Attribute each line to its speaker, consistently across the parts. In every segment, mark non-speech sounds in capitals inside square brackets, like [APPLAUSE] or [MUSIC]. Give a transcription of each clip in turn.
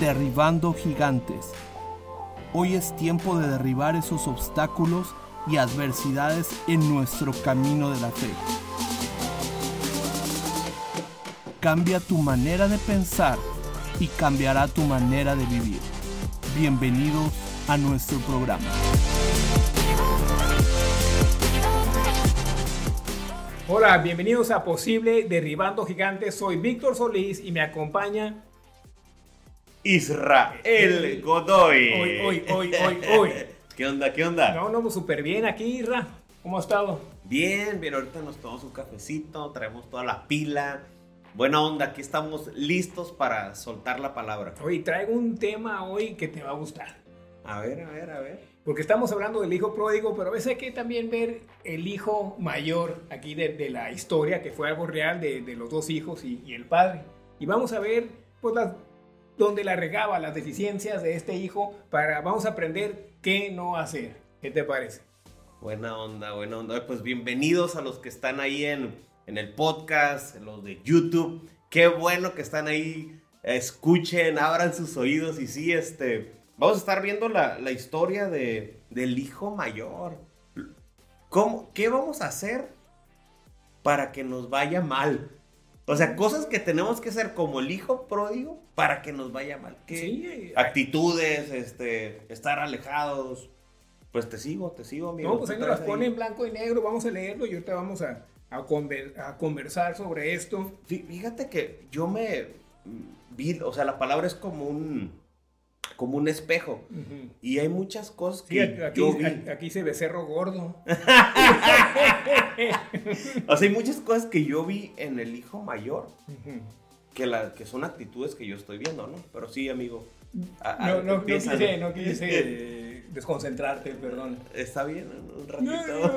Speaker 1: Derribando Gigantes. Hoy es tiempo de derribar esos obstáculos y adversidades en nuestro camino de la fe. Cambia tu manera de pensar y cambiará tu manera de vivir. Bienvenidos a nuestro programa.
Speaker 2: Hola, bienvenidos a Posible Derribando Gigantes. Soy Víctor Solís y me acompaña
Speaker 3: Israel Godoy.
Speaker 2: Hoy, hoy, hoy, hoy, hoy.
Speaker 3: ¿Qué onda? ¿Qué onda?
Speaker 2: No, no, pues súper bien aquí, Isra. ¿Cómo ha estado?
Speaker 3: Bien, bien, ahorita nos tomamos un cafecito, traemos toda la pila. Buena onda, aquí estamos listos para soltar la palabra.
Speaker 2: Hoy traigo un tema hoy que te va a gustar.
Speaker 3: A ver, a ver, a ver.
Speaker 2: Porque estamos hablando del hijo pródigo, pero a veces hay que también ver el hijo mayor aquí de, la historia, que fue algo real de, los dos hijos y, y, el padre. Y vamos a ver pues las donde la regaba, las deficiencias de este hijo, para vamos a aprender qué no hacer. ¿Qué te parece?
Speaker 3: Buena onda, buena onda. Pues bienvenidos a los que están ahí en, en el podcast, los de YouTube. Qué bueno que están ahí. Escuchen, abran sus oídos y sí, este, vamos a estar viendo la, la historia de, del hijo mayor. ¿Cómo, ¿Qué vamos a hacer para que nos vaya mal? O sea, cosas que tenemos que hacer como el hijo pródigo para que nos vaya mal. ¿Qué sí, actitudes, este, estar alejados. Pues te sigo, te sigo, amigo.
Speaker 2: No, pues ahí nos las pone en blanco y negro, vamos a leerlo y ahorita vamos a, a, conversar sobre esto.
Speaker 3: Fíjate que yo me vi, o sea, la palabra es como un como un espejo. Y hay muchas cosas que
Speaker 2: aquí, yo aquí, se becerro gordo. [LAUGHS]
Speaker 3: o sea, hay muchas cosas que yo vi en el hijo mayor. que, la, que son actitudes que yo estoy viendo, ¿no? Pero sí, amigo.
Speaker 2: no, no, quise, no quise [LAUGHS] desconcentrarte, perdón.
Speaker 3: Está bien, un ratito.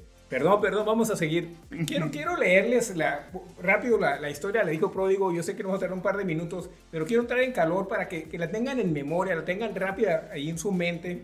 Speaker 3: [LAUGHS]
Speaker 2: Perdón, perdón, vamos a seguir. Quiero, quiero leerles la, rápido la, historia le dijo pródigo. Yo sé que nos vamos a tener un par de minutos, pero quiero entrar en calor para que, la tengan en memoria, la tengan rápida ahí en su mente,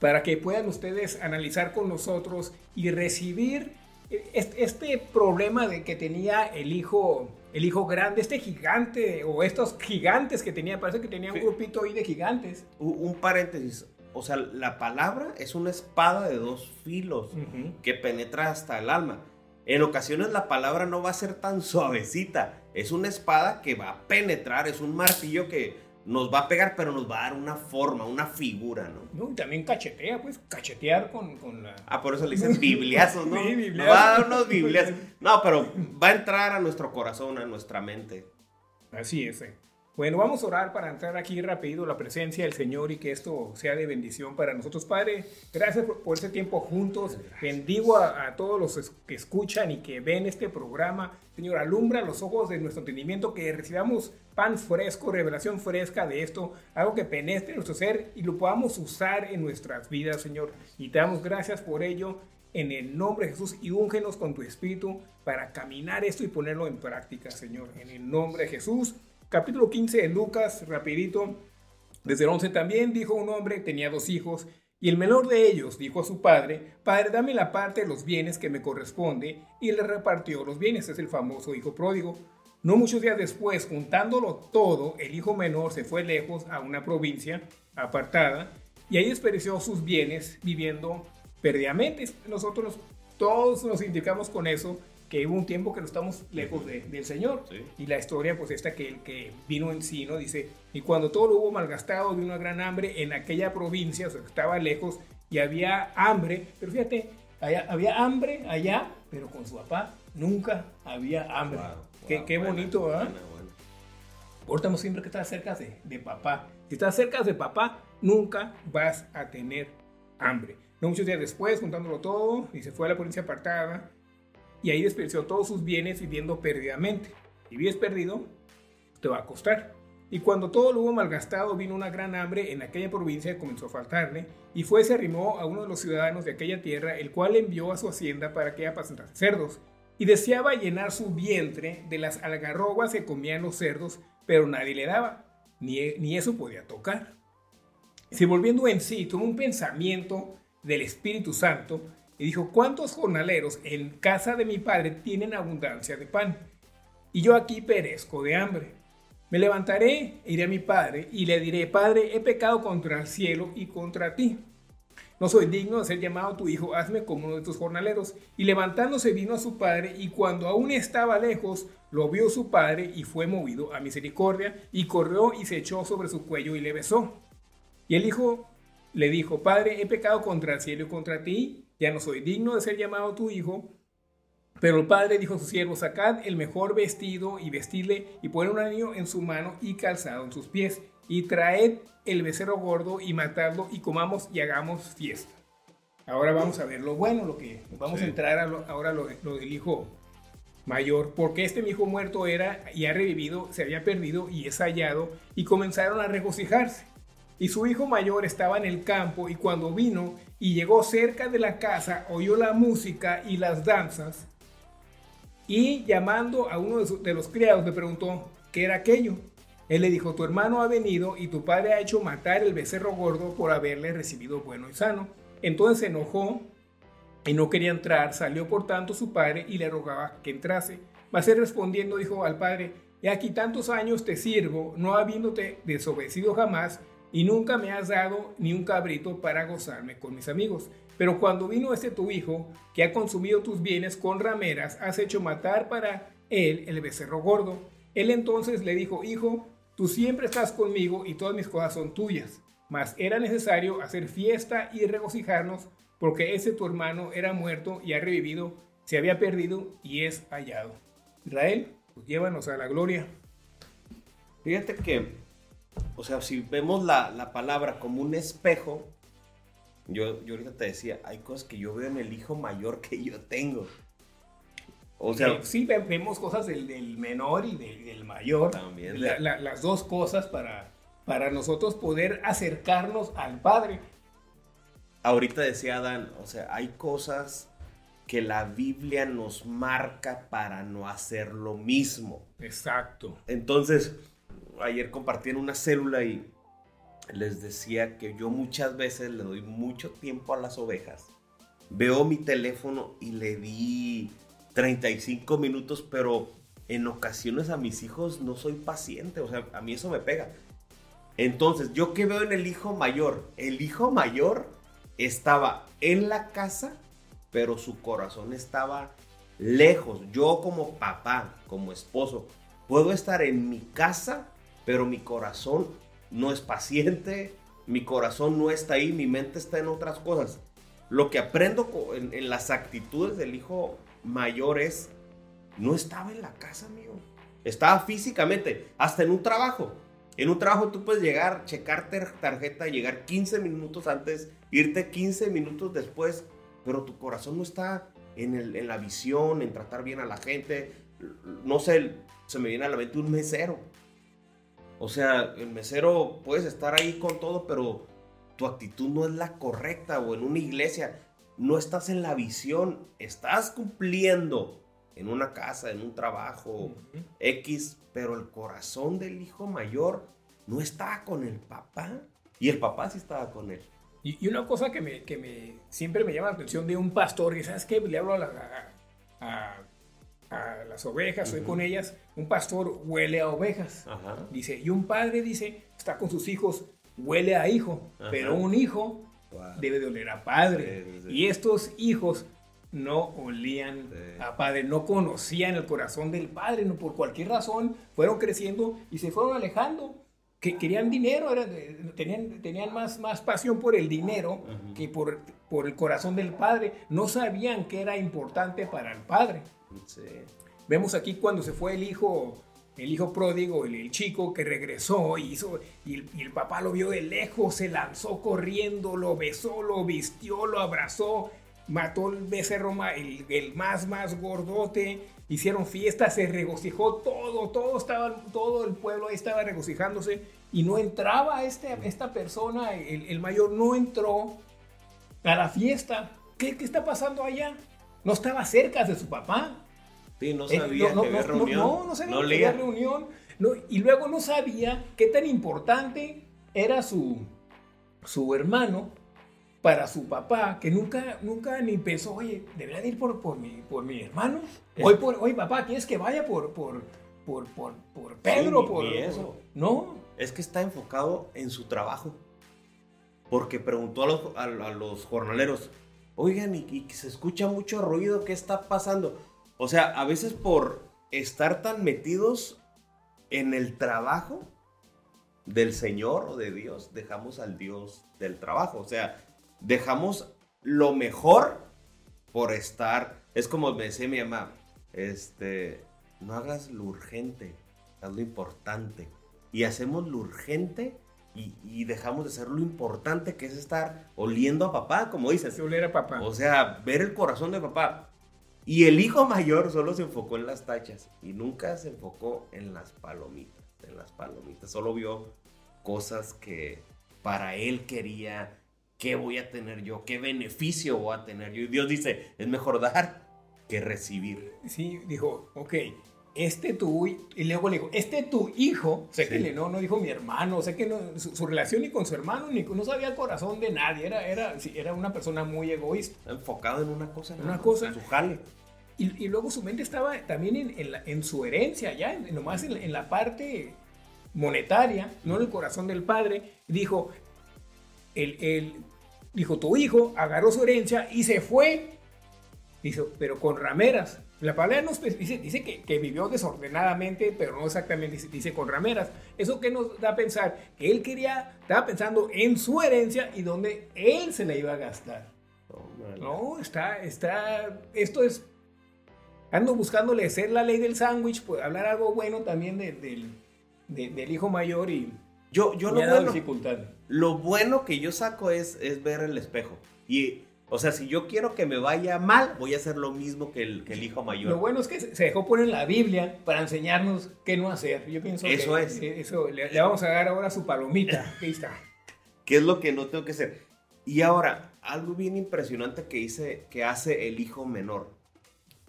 Speaker 2: para que puedan ustedes analizar con nosotros y recibir este, problema de que tenía el hijo, el hijo grande, este gigante o estos gigantes que tenía. Parece que tenía un grupito ahí de gigantes.
Speaker 3: Un paréntesis o sea, la palabra es una espada de dos filos que penetra hasta el alma. En ocasiones la palabra no va a ser tan suavecita. Es una espada que va a penetrar, es un martillo que nos va a pegar, pero nos va a dar una forma, una figura, ¿no?
Speaker 2: No, y también cachetea, pues, cachetear con, con la...
Speaker 3: Ah, por eso le dicen bibliazos, ¿no? [LAUGHS] sí, bibliazos. va a dar unos bibliazos. [LAUGHS] No, pero va a entrar a nuestro corazón, a nuestra mente.
Speaker 2: Así es, eh. Bueno, vamos a orar para entrar aquí rápido la presencia del Señor y que esto sea de bendición para nosotros. Padre, gracias por, este tiempo juntos. Bendigo a, todos los que escuchan y que ven este programa. Señor, alumbra los ojos de nuestro entendimiento, que recibamos pan fresco, revelación fresca de esto, algo que penetre nuestro ser y lo podamos usar en nuestras vidas, Señor. Y te damos gracias por ello en el nombre de Jesús y úngenos con tu espíritu para caminar esto y ponerlo en práctica, Señor. En el nombre de Jesús capítulo 15 de Lucas, rapidito, desde el 11 también dijo un hombre, tenía dos hijos, y el menor de ellos dijo a su padre, Padre, dame la parte de los bienes que me corresponde, y le repartió los bienes, es el famoso hijo pródigo. No muchos días después, juntándolo todo, el hijo menor se fue lejos a una provincia apartada, y ahí desperdició sus bienes viviendo perdidamente. Nosotros todos nos indicamos con eso, que hubo un tiempo que no estamos lejos del Señor. Y la historia, pues esta que el que vino en sí, ¿no? Dice, y cuando todo lo hubo malgastado, de una gran hambre en aquella provincia, o sea, estaba lejos y había hambre, pero fíjate, había hambre allá, pero con su papá nunca había hambre. qué, bonito, ¿verdad? Bueno, siempre que estás cerca de, de papá. Si estás cerca de papá, nunca vas a tener hambre. No muchos días después, juntándolo todo, y se fue a la provincia apartada, y ahí desperdició todos sus bienes viviendo perdidamente. Si vives perdido, te va a costar. Y cuando todo lo hubo malgastado, vino una gran hambre en aquella provincia y comenzó a faltarle, y fue se arrimó a uno de los ciudadanos de aquella tierra, el cual envió a su hacienda para que apacentase cerdos, y deseaba llenar su vientre de las algarrobas que comían los cerdos, pero nadie le daba, ni, ni eso podía tocar. Se volviendo en sí, tuvo un pensamiento del Espíritu Santo, y dijo, ¿cuántos jornaleros en casa de mi padre tienen abundancia de pan? Y yo aquí perezco de hambre. Me levantaré, iré a mi padre y le diré, Padre, he pecado contra el cielo y contra ti. No soy digno de ser llamado tu hijo, hazme como uno de tus jornaleros. Y levantándose vino a su padre, y cuando aún estaba lejos, lo vio su padre y fue movido a misericordia, y corrió y se echó sobre su cuello y le besó. Y el hijo le dijo, Padre, he pecado contra el cielo y contra ti, ya no soy digno de ser llamado tu hijo. Pero el padre dijo a su siervo, sacad el mejor vestido y vestidle, y pon un anillo en su mano y calzado en sus pies, y traed el becerro gordo y matadlo y comamos y hagamos fiesta. Ahora vamos a ver lo bueno, lo que vamos a entrar ahora lo, lo, del hijo mayor, porque este mi hijo muerto era y ha revivido, se había perdido y es hallado, y comenzaron a regocijarse. Y su hijo mayor estaba en el campo y cuando vino y llegó cerca de la casa, oyó la música y las danzas, y llamando a uno de, los criados le preguntó, ¿qué era aquello? Él le dijo, tu hermano ha venido y tu padre ha hecho matar el becerro gordo por haberle recibido bueno y sano. Entonces se enojó y no quería entrar, salió por tanto su padre y le rogaba que entrase. Mas él respondiendo dijo al padre, he aquí tantos años te sirvo, no habiéndote desobedecido jamás, y nunca me has dado ni un cabrito para gozarme con mis amigos. Pero cuando vino este tu hijo, que ha consumido tus bienes con rameras, has hecho matar para él el becerro gordo. Él entonces le dijo, hijo, Tú siempre estás conmigo y todas mis cosas son tuyas. Mas era necesario hacer fiesta y regocijarnos porque ese tu hermano era muerto y ha revivido, se había perdido y es hallado. Israel, pues llévanos a la gloria.
Speaker 3: Fíjate que, o sea, si vemos la, la palabra como un espejo, yo, yo ahorita te decía, hay cosas que yo veo en el hijo mayor que yo tengo.
Speaker 2: O sea, sí, vemos cosas del, menor y del, mayor.
Speaker 3: También.
Speaker 2: las dos cosas para, para nosotros poder acercarnos al Padre.
Speaker 3: Ahorita decía Adán, o sea, hay cosas que la Biblia nos marca para no hacer lo mismo.
Speaker 2: Exacto.
Speaker 3: Entonces, ayer compartí en una célula y les decía que yo muchas veces le doy mucho tiempo a las ovejas. Veo mi teléfono y le di 35 minutos, pero en ocasiones a mis hijos no soy paciente, o sea, a mí eso me pega. Entonces, ¿yo qué veo en el hijo mayor? El hijo mayor estaba en la casa, pero su corazón estaba lejos. Yo como papá, como esposo, puedo estar en mi casa, pero mi corazón no es paciente, mi corazón no está ahí, mi mente está en otras cosas. Lo que aprendo en, las actitudes del hijo mayores, no estaba en la casa, amigo. Estaba físicamente, hasta en un trabajo. En un trabajo tú puedes llegar, checar tarjeta, llegar 15 minutos antes, irte 15 minutos después, pero tu corazón no está en, en la visión, en tratar bien a la gente. No sé, se me viene a la mente un mesero. O sea, el mesero puedes estar ahí con todo, pero tu actitud no es la correcta. O en una iglesia, no estás en la visión, estás cumpliendo en una casa, en un trabajo X, pero el corazón del hijo mayor no estaba con el papá y el papá sí estaba con él.
Speaker 2: Y, una cosa que, me, que me, siempre me llama la atención de un pastor, y sabes qué, le hablo a, las ovejas, estoy con ellas, un pastor huele a ovejas, dice, y un padre dice, está con sus hijos, huele a hijo, pero un hijo debe de oler a padre. Y estos hijos no olían a padre, no conocían el corazón del padre, no por cualquier razón fueron creciendo y se fueron alejando. Que querían dinero, tenían, tenían más, más pasión por el dinero que por, por el corazón del padre. No sabían que era importante para el padre. Vemos aquí cuando se fue el hijo el hijo pródigo, el, chico que regresó y, hizo, y el, papá lo vio de lejos, se lanzó corriendo, lo besó, lo vistió, lo abrazó, mató el becerro, el, el más, más gordote, hicieron fiesta, se regocijó todo, todo, estaba, todo el pueblo ahí estaba regocijándose y no entraba este, esta persona, el, mayor no entró a la fiesta. ¿Qué, ¿Qué está pasando allá? No estaba cerca de su papá.
Speaker 3: Sí, no eh, sabía que había reunión.
Speaker 2: No, no sabía que había reunión. y luego no sabía qué tan importante era su, su hermano para su papá, que nunca, nunca ni pensó, oye, debería ir por, por, mi, por mi hermano. Hoy, por, papá, ¿quieres que vaya por, por, por, por, por Pedro,
Speaker 3: ni-
Speaker 2: por,
Speaker 3: ni eso.
Speaker 2: No,
Speaker 3: Es que está enfocado en su trabajo. Porque preguntó a los, a, los jornaleros, oigan, y, y se escucha mucho ruido, ¿qué está pasando? O sea, a veces por estar tan metidos en el trabajo del Señor o de Dios, dejamos al Dios del trabajo. O sea, dejamos lo mejor por estar. Es como me decía mi mamá, este, no hagas lo urgente, haz lo importante. Y hacemos lo urgente y, y dejamos de hacer lo importante que es estar oliendo a papá, como dices.
Speaker 2: se olera papá.
Speaker 3: O sea, ver el corazón de papá. Y el hijo mayor solo se enfocó en las tachas y nunca se enfocó en las palomitas, en las palomitas. Solo vio cosas que para él quería, qué voy a tener yo, qué beneficio voy a tener yo. Y Dios dice, es mejor dar que recibir.
Speaker 2: Sí, dijo, ok, este tu, y luego le dijo, este tu hijo, sé que
Speaker 3: Sí.
Speaker 2: le, no, no dijo mi hermano, sé que no, su, su relación ni con su hermano, ni no sabía el corazón de nadie, era, era, era una persona muy egoísta.
Speaker 3: Enfocado en una cosa.
Speaker 2: Una
Speaker 3: nada más,
Speaker 2: cosa.
Speaker 3: en Su jale.
Speaker 2: Y, y luego su mente estaba también en, en la- en su herencia, ya, en, nomás en, la- en la parte monetaria, no en el corazón del padre. Dijo, el, el- dijo, tu hijo agarró su herencia y se fue. Dijo, pero con rameras. La palabra nos dice, dice que, que vivió desordenadamente, pero no exactamente dice, dice con rameras. ¿Eso que nos da a pensar? Que él quería, estaba pensando en su herencia y donde él se la iba a gastar.
Speaker 3: Tómala.
Speaker 2: No, está, está, esto es, ando buscándole ser la ley del sándwich, pues hablar algo bueno también de- del, de- del hijo mayor y
Speaker 3: Yo, yo lo bueno,
Speaker 2: dificultad.
Speaker 3: lo bueno que yo saco es, es ver el espejo. Y, o sea, si yo quiero que me vaya mal, voy a hacer lo mismo que el, que el hijo mayor.
Speaker 2: Lo bueno es que se dejó poner la Biblia para enseñarnos qué no hacer. Yo pienso
Speaker 3: Eso
Speaker 2: que
Speaker 3: es.
Speaker 2: eso, le, le vamos a dar ahora su palomita. [LAUGHS] Ahí está.
Speaker 3: ¿Qué es lo que no tengo que hacer? Y ahora, algo bien impresionante que, hice, que hace el hijo menor.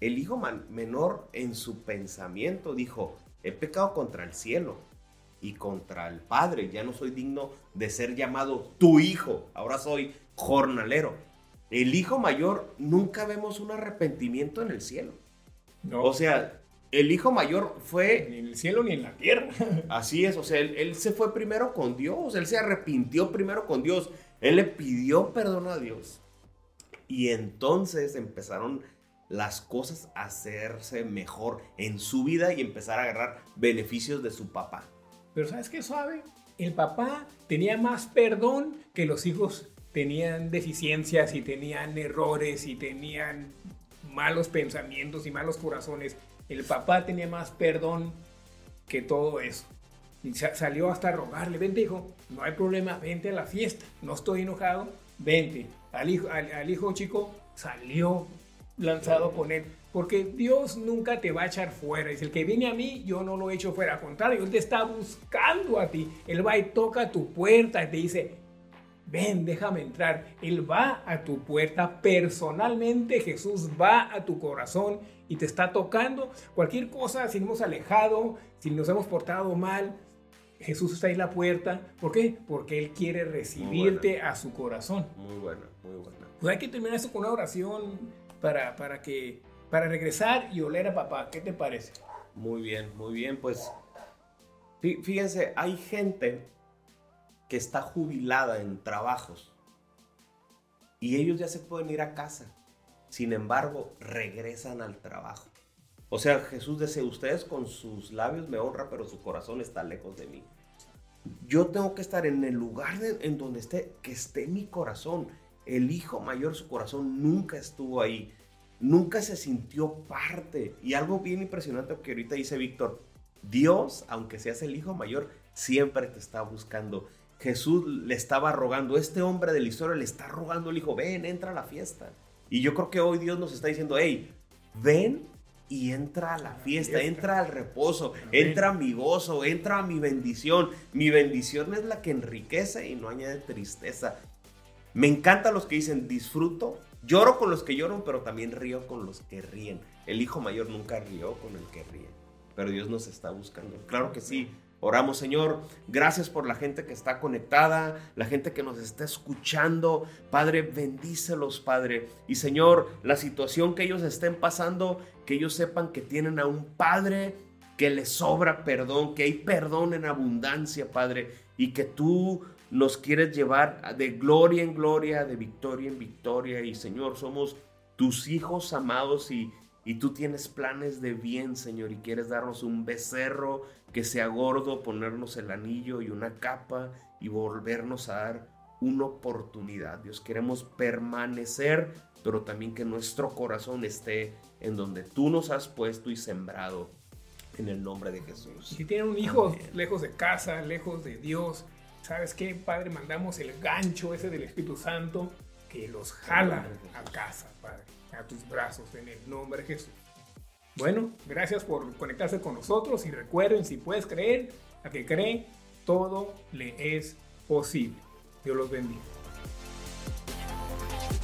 Speaker 3: El hijo man- menor en su pensamiento dijo, he pecado contra el cielo y contra el Padre, ya no soy digno de ser llamado tu hijo, ahora soy jornalero. El hijo mayor, nunca vemos un arrepentimiento en el cielo.
Speaker 2: No,
Speaker 3: O sea, el hijo mayor fue
Speaker 2: ni en el cielo ni en la tierra. [LAUGHS]
Speaker 3: Así es, o sea, él, él se fue primero con Dios, él se arrepintió primero con Dios, él le pidió perdón a Dios. Y entonces empezaron las cosas a hacerse mejor en su vida y empezar a agarrar beneficios de su papá.
Speaker 2: Pero ¿sabes qué suave? El papá tenía más perdón que los hijos tenían deficiencias y tenían errores y tenían malos pensamientos y malos corazones. El papá tenía más perdón que todo eso. Y sa- salió hasta a rogarle, vente hijo, no hay problema, vente a la fiesta, no estoy enojado, vente. Al hijo, al, hijo chico salió lanzado con él, porque Dios nunca te va a echar fuera. Dice, el que viene a mí, yo no lo echo fuera. Al contrario, Él te está buscando a ti. Él va y toca tu puerta y te dice, ven, déjame entrar. Él va a tu puerta personalmente. Jesús va a tu corazón y te está tocando. Cualquier cosa, si nos hemos alejado, si nos hemos portado mal, Jesús está ahí en la puerta. ¿Por qué? Porque Él quiere recibirte a su corazón.
Speaker 3: Muy buena, muy buena.
Speaker 2: Pues hay que terminar esto con una oración para, para que para regresar y oler a papá. ¿Qué te parece?
Speaker 3: Muy bien, muy bien. Pues fí- fíjense, hay gente que está jubilada en trabajos y ellos ya se pueden ir a casa. Sin embargo, regresan al trabajo. O sea, Jesús dice, ustedes con sus labios me honran, pero su corazón está lejos de mí. Yo tengo que estar en el lugar en donde esté, que esté mi corazón. El hijo mayor, su corazón nunca estuvo ahí. Nunca se sintió parte. Y algo bien impresionante que ahorita dice Víctor, Dios, aunque seas el hijo mayor, siempre te está buscando. Jesús le estaba rogando, este hombre de la historia le está rogando al hijo, ven, entra a la fiesta. Y yo creo que hoy Dios nos está diciendo, hey, ven y entra a la fiesta, entra al reposo, entra a mi gozo, entra a mi bendición. Mi bendición es la que enriquece y no añade tristeza. Me encantan los que dicen disfruto, lloro con los que lloran, pero también río con los que ríen. El hijo mayor nunca rió con el que ríe, pero Dios nos está buscando. Claro que sí. Oramos, Señor. Gracias por la gente que está conectada, la gente que nos está escuchando. Padre, bendícelos, Padre. Y Señor, la situación que ellos estén pasando, que ellos sepan que tienen a un Padre que le sobra perdón, que hay perdón en abundancia, Padre, y que tú nos quieres llevar de gloria en gloria, de victoria en victoria. Y Señor, somos tus hijos amados y, y tú tienes planes de bien, Señor, y quieres darnos un becerro que sea gordo, ponernos el anillo y una capa y volvernos a dar una oportunidad. Dios, queremos permanecer, pero también que nuestro corazón esté en donde tú nos has puesto y sembrado en el nombre de Jesús.
Speaker 2: Si tienen un hijo lejos de casa, lejos de Dios, ¿sabes qué, Padre? Mandamos el gancho ese del Espíritu Santo que los jala a casa, Padre, a tus brazos, en el nombre de Jesús. Bueno, gracias por conectarse con nosotros y recuerden, si puedes creer, a que cree, todo le es posible. Dios los bendiga.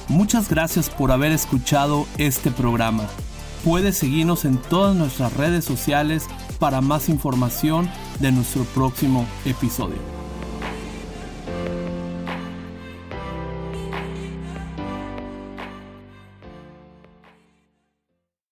Speaker 1: Muchas gracias por haber escuchado este programa. Puedes seguirnos en todas nuestras redes sociales para más información de nuestro próximo episodio.